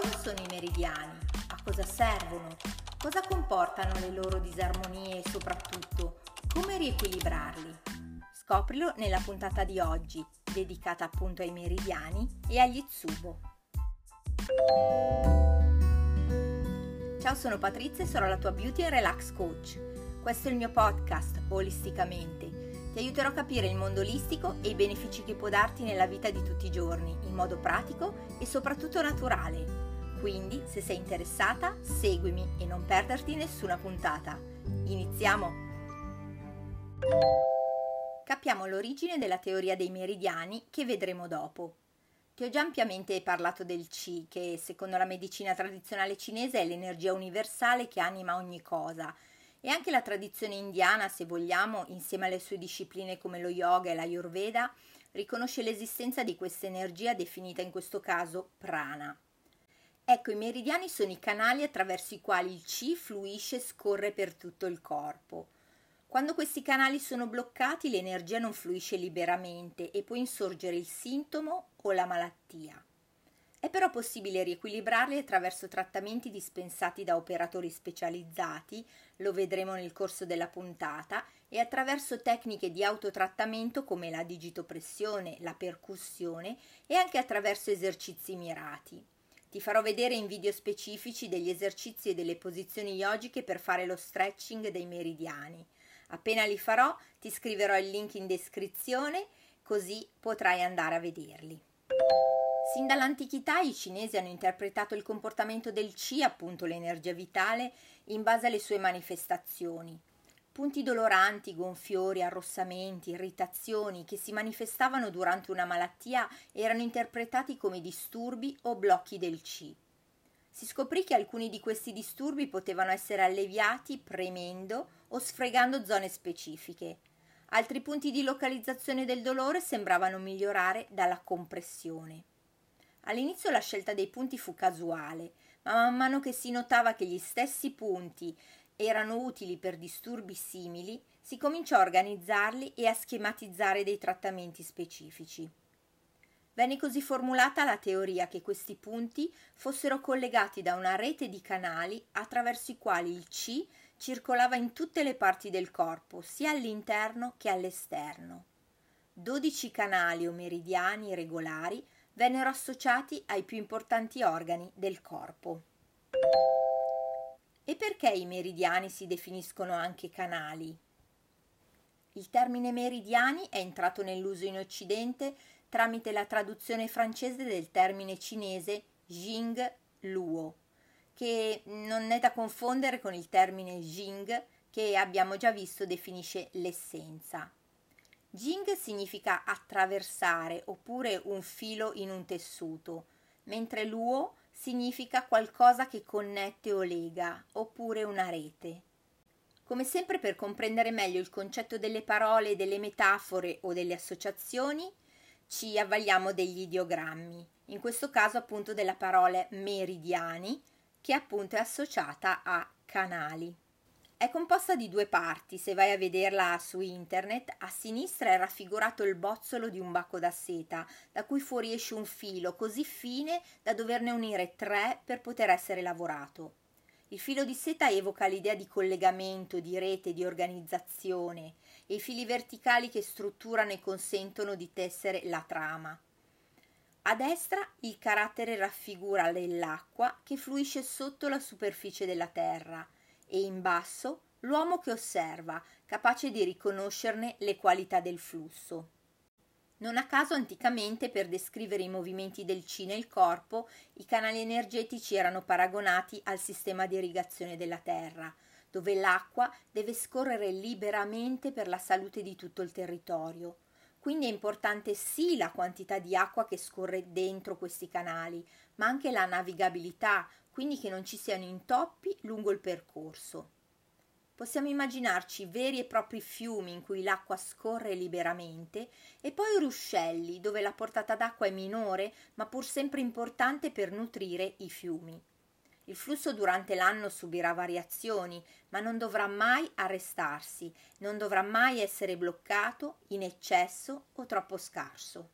Cosa sono i meridiani? A cosa servono? Cosa comportano le loro disarmonie e soprattutto come riequilibrarli? Scoprilo nella puntata di oggi, dedicata appunto ai meridiani e agli Tsubo. Ciao, sono Patrizia e sarò la tua Beauty and Relax Coach. Questo è il mio podcast, Olisticamente. Ti aiuterò a capire il mondo olistico e i benefici che può darti nella vita di tutti i giorni, in modo pratico e soprattutto naturale quindi, se sei interessata, seguimi e non perderti nessuna puntata. Iniziamo! Capiamo l'origine della teoria dei meridiani che vedremo dopo. Ti ho già ampiamente parlato del Qi, che secondo la medicina tradizionale cinese è l'energia universale che anima ogni cosa, e anche la tradizione indiana, se vogliamo, insieme alle sue discipline come lo yoga e la Ayurveda, riconosce l'esistenza di questa energia definita in questo caso prana. Ecco, i meridiani sono i canali attraverso i quali il Qi fluisce e scorre per tutto il corpo. Quando questi canali sono bloccati l'energia non fluisce liberamente e può insorgere il sintomo o la malattia. È però possibile riequilibrarli attraverso trattamenti dispensati da operatori specializzati, lo vedremo nel corso della puntata, e attraverso tecniche di autotrattamento come la digitopressione, la percussione e anche attraverso esercizi mirati. Ti farò vedere in video specifici degli esercizi e delle posizioni yogiche per fare lo stretching dei meridiani. Appena li farò ti scriverò il link in descrizione così potrai andare a vederli. Sin dall'antichità i cinesi hanno interpretato il comportamento del Qi, appunto l'energia vitale, in base alle sue manifestazioni. Punti doloranti, gonfiori, arrossamenti, irritazioni che si manifestavano durante una malattia erano interpretati come disturbi o blocchi del Qi. Si scoprì che alcuni di questi disturbi potevano essere alleviati premendo o sfregando zone specifiche. Altri punti di localizzazione del dolore sembravano migliorare dalla compressione. All'inizio la scelta dei punti fu casuale, ma man mano che si notava che gli stessi punti erano utili per disturbi simili, si cominciò a organizzarli e a schematizzare dei trattamenti specifici. Venne così formulata la teoria che questi punti fossero collegati da una rete di canali attraverso i quali il C circolava in tutte le parti del corpo, sia all'interno che all'esterno. Dodici canali o meridiani regolari vennero associati ai più importanti organi del corpo. E perché i meridiani si definiscono anche canali? Il termine meridiani è entrato nell'uso in Occidente tramite la traduzione francese del termine cinese Jing Luo, che non è da confondere con il termine Jing che abbiamo già visto definisce l'essenza. Jing significa attraversare oppure un filo in un tessuto, mentre Luo significa qualcosa che connette o lega, oppure una rete. Come sempre per comprendere meglio il concetto delle parole, delle metafore o delle associazioni, ci avvaliamo degli ideogrammi, in questo caso appunto della parola meridiani, che appunto è associata a canali. È composta di due parti, se vai a vederla su internet, a sinistra è raffigurato il bozzolo di un bacco da seta, da cui fuoriesce un filo così fine da doverne unire tre per poter essere lavorato. Il filo di seta evoca l'idea di collegamento, di rete, di organizzazione e i fili verticali che strutturano e consentono di tessere la trama. A destra il carattere raffigura dell'acqua che fluisce sotto la superficie della terra, e in basso l'uomo che osserva, capace di riconoscerne le qualità del flusso. Non a caso anticamente per descrivere i movimenti del C nel corpo i canali energetici erano paragonati al sistema di irrigazione della terra, dove l'acqua deve scorrere liberamente per la salute di tutto il territorio. Quindi è importante sì la quantità di acqua che scorre dentro questi canali, ma anche la navigabilità, quindi che non ci siano intoppi lungo il percorso. Possiamo immaginarci veri e propri fiumi in cui l'acqua scorre liberamente e poi ruscelli dove la portata d'acqua è minore ma pur sempre importante per nutrire i fiumi. Il flusso durante l'anno subirà variazioni, ma non dovrà mai arrestarsi, non dovrà mai essere bloccato, in eccesso o troppo scarso.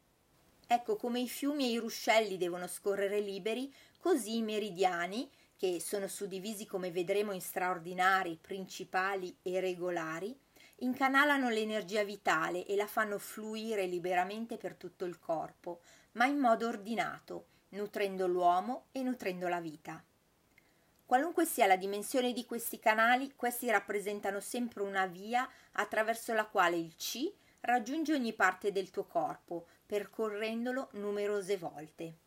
Ecco come i fiumi e i ruscelli devono scorrere liberi, così i meridiani, che sono suddivisi come vedremo in straordinari, principali e regolari, incanalano l'energia vitale e la fanno fluire liberamente per tutto il corpo, ma in modo ordinato, nutrendo l'uomo e nutrendo la vita. Qualunque sia la dimensione di questi canali, questi rappresentano sempre una via attraverso la quale il C raggiunge ogni parte del tuo corpo, percorrendolo numerose volte.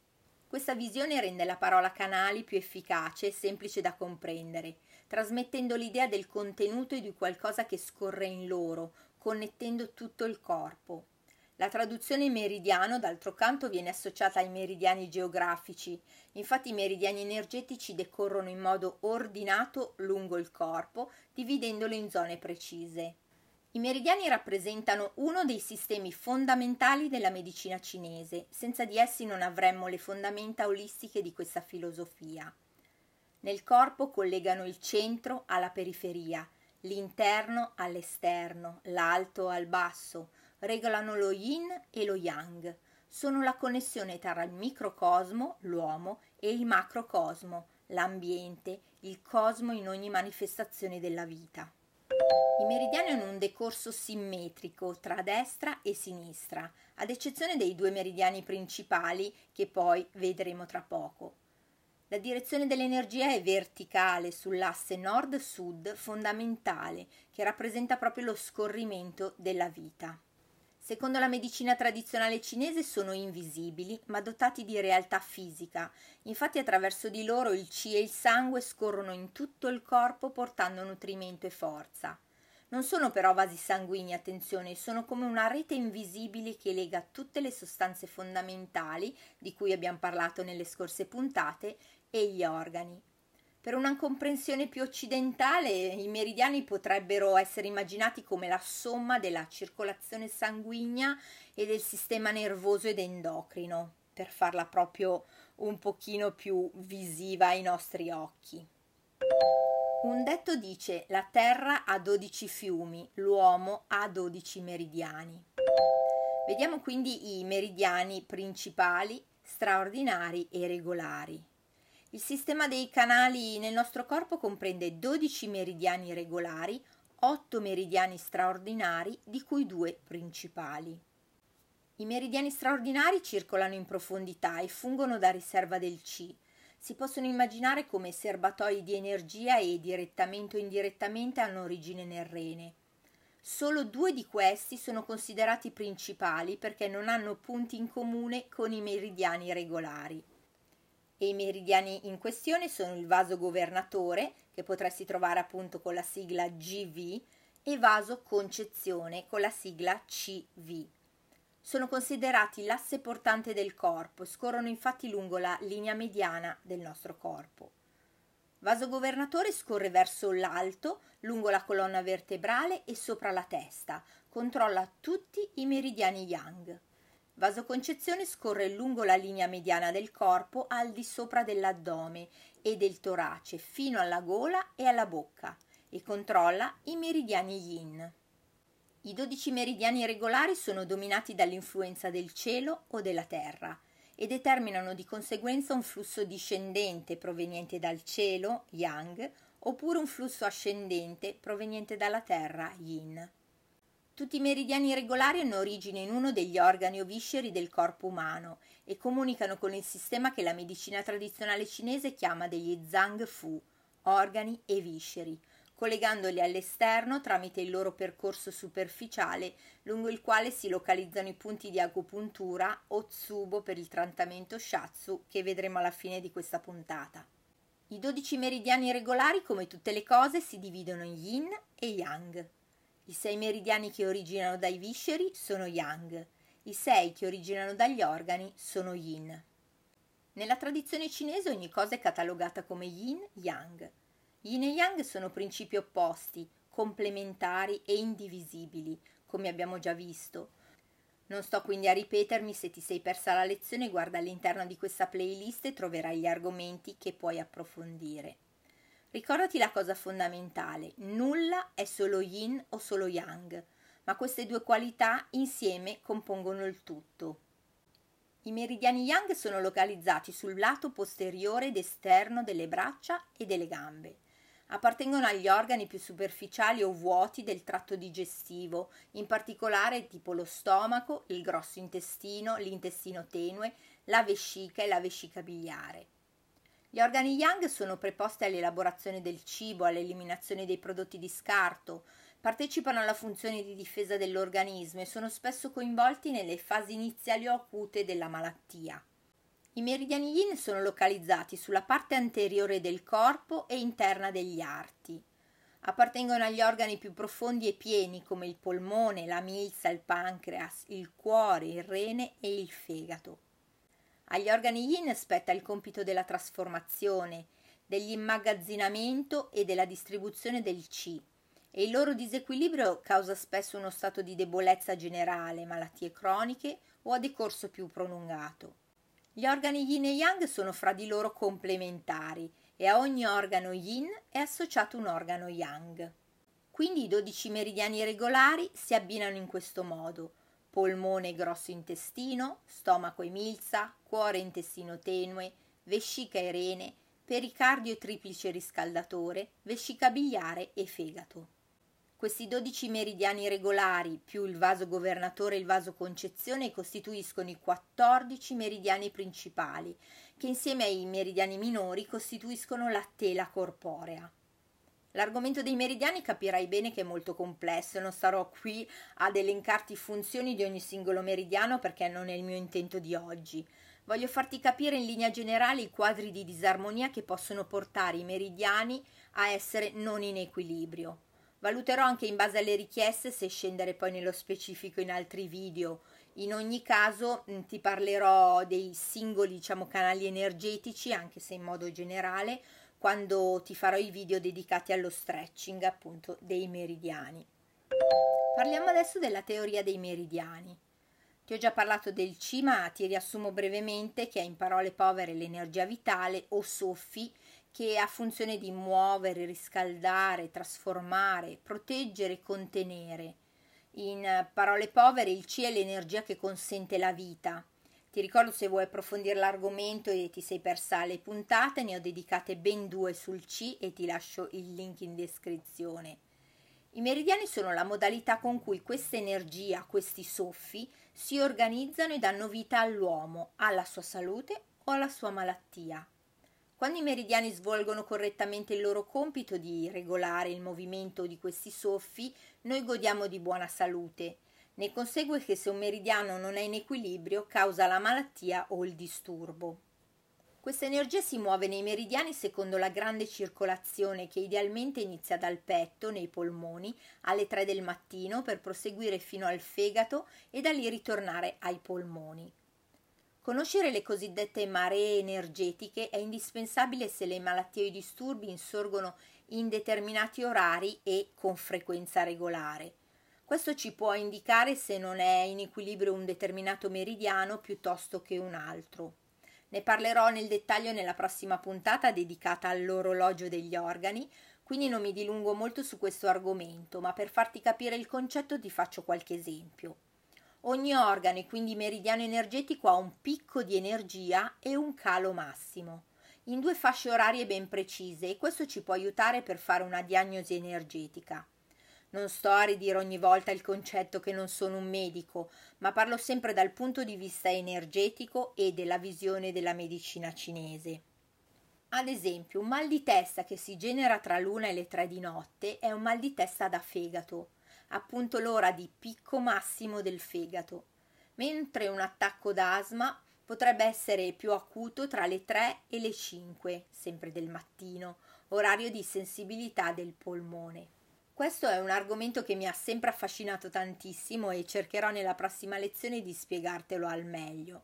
Questa visione rende la parola canali più efficace e semplice da comprendere, trasmettendo l'idea del contenuto e di qualcosa che scorre in loro, connettendo tutto il corpo. La traduzione meridiano, d'altro canto, viene associata ai meridiani geografici. Infatti i meridiani energetici decorrono in modo ordinato lungo il corpo, dividendolo in zone precise. I meridiani rappresentano uno dei sistemi fondamentali della medicina cinese, senza di essi non avremmo le fondamenta olistiche di questa filosofia. Nel corpo collegano il centro alla periferia, l'interno all'esterno, l'alto al basso, regolano lo yin e lo yang, sono la connessione tra il microcosmo, l'uomo, e il macrocosmo, l'ambiente, il cosmo in ogni manifestazione della vita. I meridiani hanno un decorso simmetrico tra destra e sinistra, ad eccezione dei due meridiani principali che poi vedremo tra poco. La direzione dell'energia è verticale sull'asse nord-sud fondamentale che rappresenta proprio lo scorrimento della vita. Secondo la medicina tradizionale cinese sono invisibili, ma dotati di realtà fisica. Infatti attraverso di loro il Qi e il sangue scorrono in tutto il corpo portando nutrimento e forza. Non sono però vasi sanguigni, attenzione, sono come una rete invisibile che lega tutte le sostanze fondamentali di cui abbiamo parlato nelle scorse puntate e gli organi. Per una comprensione più occidentale, i meridiani potrebbero essere immaginati come la somma della circolazione sanguigna e del sistema nervoso ed endocrino, per farla proprio un pochino più visiva ai nostri occhi. Un detto dice la terra ha 12 fiumi, l'uomo ha 12 meridiani. Vediamo quindi i meridiani principali, straordinari e regolari. Il sistema dei canali nel nostro corpo comprende 12 meridiani regolari, 8 meridiani straordinari, di cui due principali. I meridiani straordinari circolano in profondità e fungono da riserva del Qi si possono immaginare come serbatoi di energia e direttamente o indirettamente hanno origine nel rene. Solo due di questi sono considerati principali perché non hanno punti in comune con i meridiani regolari. E i meridiani in questione sono il vaso governatore, che potresti trovare appunto con la sigla GV, e vaso concezione con la sigla CV. Sono considerati l'asse portante del corpo, scorrono infatti lungo la linea mediana del nostro corpo. Vaso governatore scorre verso l'alto, lungo la colonna vertebrale e sopra la testa, controlla tutti i meridiani yang. Vaso concezione scorre lungo la linea mediana del corpo al di sopra dell'addome e del torace fino alla gola e alla bocca e controlla i meridiani yin. I dodici meridiani regolari sono dominati dall'influenza del cielo o della terra e determinano di conseguenza un flusso discendente proveniente dal cielo, yang, oppure un flusso ascendente proveniente dalla terra, yin. Tutti i meridiani regolari hanno origine in uno degli organi o visceri del corpo umano e comunicano con il sistema che la medicina tradizionale cinese chiama degli Zhang Fu, organi e visceri, collegandoli all'esterno tramite il loro percorso superficiale lungo il quale si localizzano i punti di agopuntura o tsubo per il trattamento shatsu che vedremo alla fine di questa puntata. I 12 meridiani regolari, come tutte le cose, si dividono in yin e yang. I sei meridiani che originano dai visceri sono yang, i sei che originano dagli organi sono yin. Nella tradizione cinese ogni cosa è catalogata come yin-yang. Yin e Yang sono principi opposti, complementari e indivisibili, come abbiamo già visto. Non sto quindi a ripetermi, se ti sei persa la lezione guarda all'interno di questa playlist e troverai gli argomenti che puoi approfondire. Ricordati la cosa fondamentale, nulla è solo yin o solo yang, ma queste due qualità insieme compongono il tutto. I meridiani yang sono localizzati sul lato posteriore ed esterno delle braccia e delle gambe. Appartengono agli organi più superficiali o vuoti del tratto digestivo, in particolare tipo lo stomaco, il grosso intestino, l'intestino tenue, la vescica e la vescica biliare. Gli organi yang sono preposti all'elaborazione del cibo, all'eliminazione dei prodotti di scarto, partecipano alla funzione di difesa dell'organismo e sono spesso coinvolti nelle fasi iniziali o acute della malattia. I meridiani yin sono localizzati sulla parte anteriore del corpo e interna degli arti. Appartengono agli organi più profondi e pieni come il polmone, la milza, il pancreas, il cuore, il rene e il fegato. Agli organi yin spetta il compito della trasformazione, dell'immagazzinamento e della distribuzione del Qi e il loro disequilibrio causa spesso uno stato di debolezza generale, malattie croniche o a decorso più prolungato. Gli organi yin e yang sono fra di loro complementari e a ogni organo yin è associato un organo yang. Quindi i dodici meridiani regolari si abbinano in questo modo polmone e grosso intestino, stomaco e milza, cuore e intestino tenue, vescica e rene, pericardio e triplice riscaldatore, vescica biliare e fegato. Questi 12 meridiani regolari più il vaso governatore e il vaso concezione costituiscono i 14 meridiani principali, che insieme ai meridiani minori costituiscono la tela corporea. L'argomento dei meridiani capirai bene che è molto complesso, non starò qui ad elencarti funzioni di ogni singolo meridiano perché non è il mio intento di oggi. Voglio farti capire in linea generale i quadri di disarmonia che possono portare i meridiani a essere non in equilibrio. Valuterò anche in base alle richieste se scendere poi nello specifico in altri video. In ogni caso mh, ti parlerò dei singoli diciamo, canali energetici, anche se in modo generale, quando ti farò i video dedicati allo stretching appunto dei meridiani. Parliamo adesso della teoria dei meridiani. Ti ho già parlato del C, ma ti riassumo brevemente che è in parole povere l'energia vitale o soffi che ha funzione di muovere, riscaldare, trasformare, proteggere e contenere. In parole povere il C è l'energia che consente la vita, ti ricordo se vuoi approfondire l'argomento e ti sei persa le puntate, ne ho dedicate ben due sul C e ti lascio il link in descrizione. I meridiani sono la modalità con cui questa energia, questi soffi, si organizzano e danno vita all'uomo, alla sua salute o alla sua malattia. Quando i meridiani svolgono correttamente il loro compito di regolare il movimento di questi soffi, noi godiamo di buona salute ne consegue che se un meridiano non è in equilibrio causa la malattia o il disturbo. Questa energia si muove nei meridiani secondo la grande circolazione che idealmente inizia dal petto, nei polmoni, alle 3 del mattino per proseguire fino al fegato e da lì ritornare ai polmoni. Conoscere le cosiddette maree energetiche è indispensabile se le malattie o i disturbi insorgono in determinati orari e con frequenza regolare. Questo ci può indicare se non è in equilibrio un determinato meridiano piuttosto che un altro. Ne parlerò nel dettaglio nella prossima puntata dedicata all'orologio degli organi, quindi non mi dilungo molto su questo argomento, ma per farti capire il concetto ti faccio qualche esempio. Ogni organo e quindi meridiano energetico ha un picco di energia e un calo massimo, in due fasce orarie ben precise e questo ci può aiutare per fare una diagnosi energetica. Non sto a ridire ogni volta il concetto che non sono un medico, ma parlo sempre dal punto di vista energetico e della visione della medicina cinese. Ad esempio, un mal di testa che si genera tra l'una e le tre di notte è un mal di testa da fegato, appunto l'ora di picco massimo del fegato, mentre un attacco d'asma potrebbe essere più acuto tra le 3 e le 5, sempre del mattino, orario di sensibilità del polmone. Questo è un argomento che mi ha sempre affascinato tantissimo e cercherò nella prossima lezione di spiegartelo al meglio.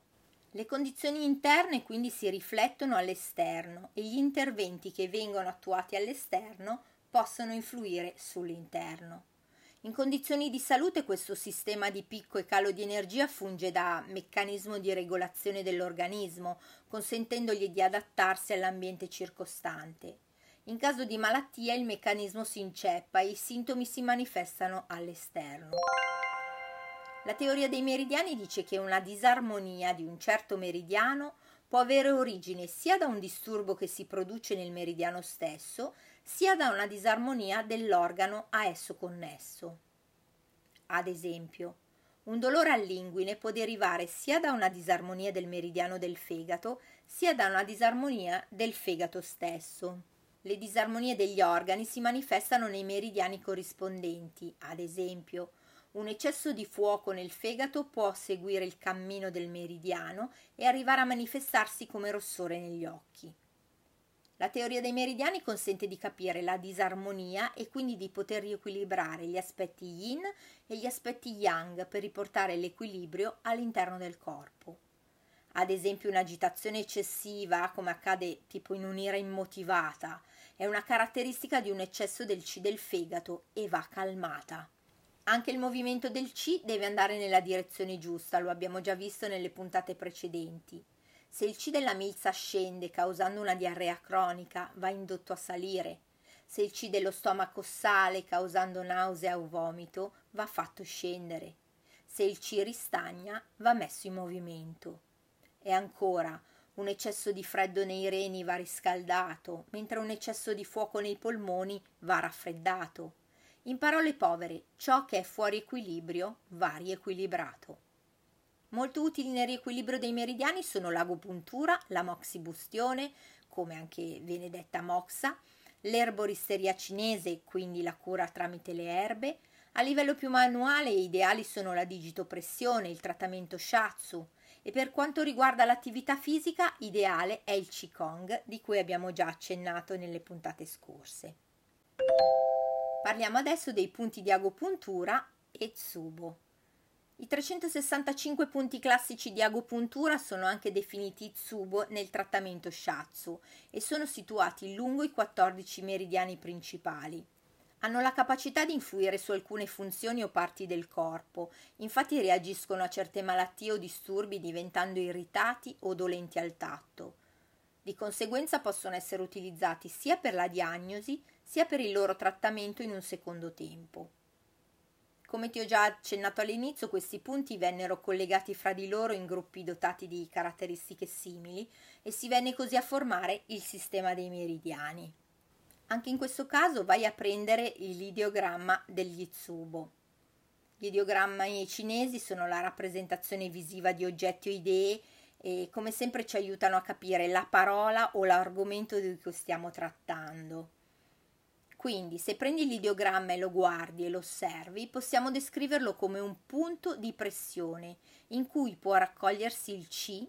Le condizioni interne quindi si riflettono all'esterno e gli interventi che vengono attuati all'esterno possono influire sull'interno. In condizioni di salute questo sistema di picco e calo di energia funge da meccanismo di regolazione dell'organismo, consentendogli di adattarsi all'ambiente circostante. In caso di malattia il meccanismo si inceppa e i sintomi si manifestano all'esterno. La teoria dei meridiani dice che una disarmonia di un certo meridiano può avere origine sia da un disturbo che si produce nel meridiano stesso, sia da una disarmonia dell'organo a esso connesso. Ad esempio, un dolore all'inguine può derivare sia da una disarmonia del meridiano del fegato, sia da una disarmonia del fegato stesso. Le disarmonie degli organi si manifestano nei meridiani corrispondenti, ad esempio, un eccesso di fuoco nel fegato può seguire il cammino del meridiano e arrivare a manifestarsi come rossore negli occhi. La teoria dei meridiani consente di capire la disarmonia e quindi di poter riequilibrare gli aspetti yin e gli aspetti yang per riportare l'equilibrio all'interno del corpo. Ad esempio un'agitazione eccessiva, come accade tipo in un'ira immotivata, è una caratteristica di un eccesso del C del fegato e va calmata. Anche il movimento del C deve andare nella direzione giusta, lo abbiamo già visto nelle puntate precedenti. Se il C della milza scende causando una diarrea cronica, va indotto a salire. Se il C dello stomaco sale causando nausea o vomito, va fatto scendere. Se il C ristagna, va messo in movimento. E ancora, un eccesso di freddo nei reni va riscaldato, mentre un eccesso di fuoco nei polmoni va raffreddato. In parole povere, ciò che è fuori equilibrio va riequilibrato. Molto utili nel riequilibrio dei meridiani sono l'agopuntura, la moxibustione, come anche viene detta moxa, l'erboristeria cinese, quindi la cura tramite le erbe. A livello più manuale ideali sono la digitopressione, il trattamento shatsu e per quanto riguarda l'attività fisica ideale è il qigong di cui abbiamo già accennato nelle puntate scorse. Parliamo adesso dei punti di agopuntura e Tsubo. I 365 punti classici di agopuntura sono anche definiti Tsubo nel trattamento Shatsu e sono situati lungo i 14 meridiani principali. Hanno la capacità di influire su alcune funzioni o parti del corpo, infatti reagiscono a certe malattie o disturbi diventando irritati o dolenti al tatto. Di conseguenza possono essere utilizzati sia per la diagnosi sia per il loro trattamento in un secondo tempo. Come ti ho già accennato all'inizio, questi punti vennero collegati fra di loro in gruppi dotati di caratteristiche simili e si venne così a formare il sistema dei meridiani. Anche in questo caso vai a prendere l'ideogramma degli Itsubo. Gli ideogrammi cinesi sono la rappresentazione visiva di oggetti o idee e come sempre ci aiutano a capire la parola o l'argomento di cui stiamo trattando. Quindi, se prendi l'ideogramma e lo guardi e lo osservi, possiamo descriverlo come un punto di pressione in cui può raccogliersi il C,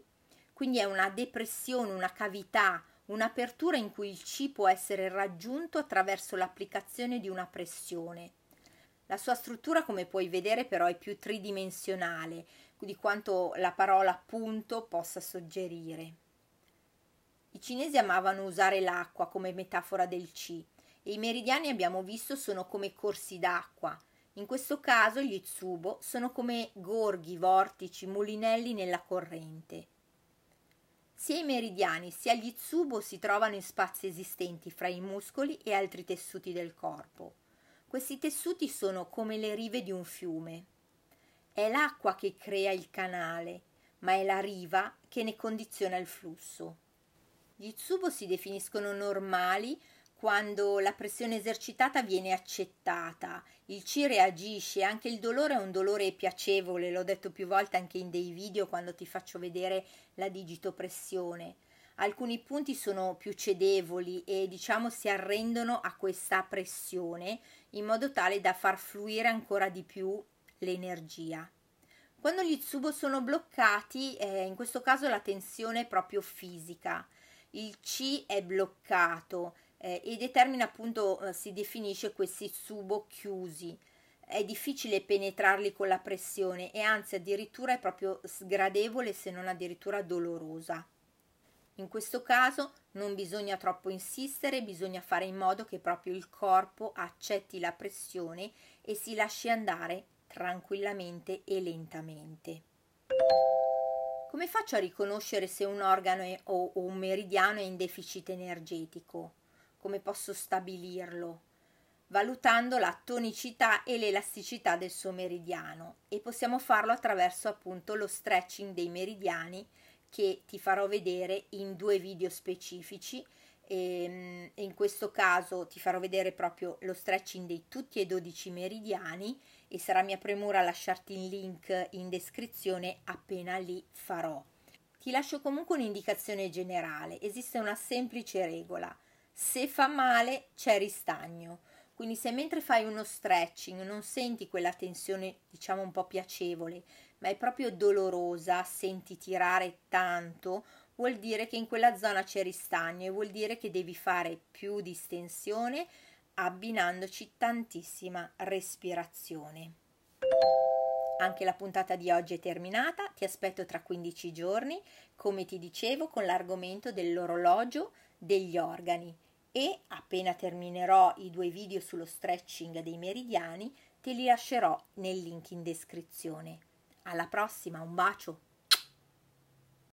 quindi è una depressione, una cavità, un'apertura in cui il C può essere raggiunto attraverso l'applicazione di una pressione. La sua struttura, come puoi vedere, però è più tridimensionale, di quanto la parola punto possa suggerire. I cinesi amavano usare l'acqua come metafora del C e i meridiani abbiamo visto sono come corsi d'acqua. In questo caso gli tsubo sono come gorghi, vortici, mulinelli nella corrente. Sia i meridiani sia gli tsubo si trovano in spazi esistenti fra i muscoli e altri tessuti del corpo. Questi tessuti sono come le rive di un fiume. È l'acqua che crea il canale, ma è la riva che ne condiziona il flusso. Gli tsubo si definiscono normali quando la pressione esercitata viene accettata, il C reagisce, anche il dolore è un dolore piacevole, l'ho detto più volte anche in dei video quando ti faccio vedere la digitopressione. Alcuni punti sono più cedevoli e diciamo si arrendono a questa pressione in modo tale da far fluire ancora di più l'energia. Quando gli tsubo sono bloccati, eh, in questo caso la tensione è proprio fisica, il C è bloccato eh, e determina appunto, eh, si definisce questi tsubo chiusi. È difficile penetrarli con la pressione e anzi addirittura è proprio sgradevole se non addirittura dolorosa. In questo caso non bisogna troppo insistere, bisogna fare in modo che proprio il corpo accetti la pressione e si lasci andare tranquillamente e lentamente. Come faccio a riconoscere se un organo è, o, un meridiano è in deficit energetico? Come posso stabilirlo? valutando la tonicità e l'elasticità del suo meridiano e possiamo farlo attraverso appunto lo stretching dei meridiani che ti farò vedere in due video specifici e ehm, in questo caso ti farò vedere proprio lo stretching di tutti e 12 meridiani e sarà mia premura lasciarti il link in descrizione appena li farò. Ti lascio comunque un'indicazione generale, esiste una semplice regola, se fa male c'è ristagno, quindi se mentre fai uno stretching non senti quella tensione diciamo un po' piacevole, ma è proprio dolorosa, senti tirare tanto, vuol dire che in quella zona c'è ristagno e vuol dire che devi fare più distensione abbinandoci tantissima respirazione. Anche la puntata di oggi è terminata, ti aspetto tra 15 giorni, come ti dicevo, con l'argomento dell'orologio degli organi e appena terminerò i due video sullo stretching dei meridiani te li lascerò nel link in descrizione. Alla prossima, un bacio!